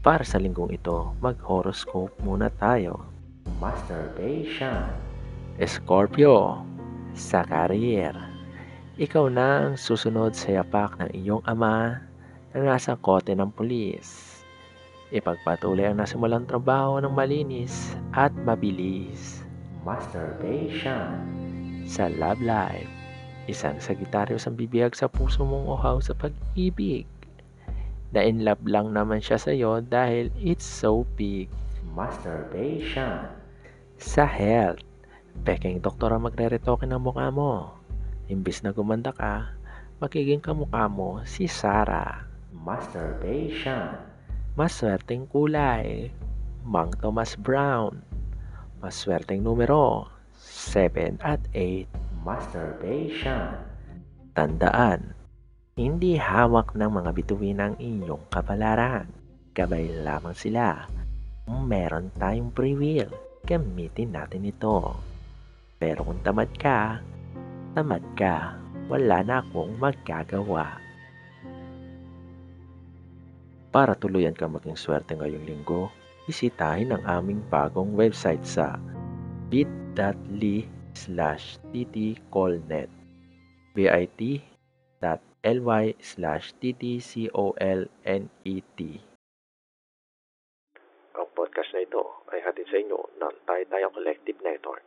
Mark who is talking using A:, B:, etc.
A: Para sa linggong ito, mag-horoscope muna tayo. Masturbation. Scorpio, sa career. Ikaw na ang susunod sa yapak ng iyong ama na nasa kote ng pulis. Ipagpatuloy ang nasimulang trabaho ng malinis at mabilis. Masturbation. Sa love life, isang Sagittarius ang bibiyag sa puso mong uhaw sa pag-ibig na in love lang naman siya sa iyo dahil it's so big. Masturbation. Sa health, peking doktor ang magre-retoke ng mukha mo. Imbis na gumanda ka, magiging kamukha mo si Sarah. Masturbation. Maswerteng kulay, Mang Thomas Brown. Maswerteng numero, 7 at 8. Masturbation. Tandaan, hindi hawak ng mga bituin ang inyong kapalaran. Gabay lamang sila. Meron tayong free will, gamitin natin ito. Pero kung tamad ka, tamad ka. Wala na akong magagawa. Para tuluyan ka maging swerte ngayong linggo, bisitahin ang aming bagong website sa bit.ly slash ttcolnet bit ly slash ttcolnet. Ang podcast na ito ay hatid sa inyo ng Tayo Collective Network.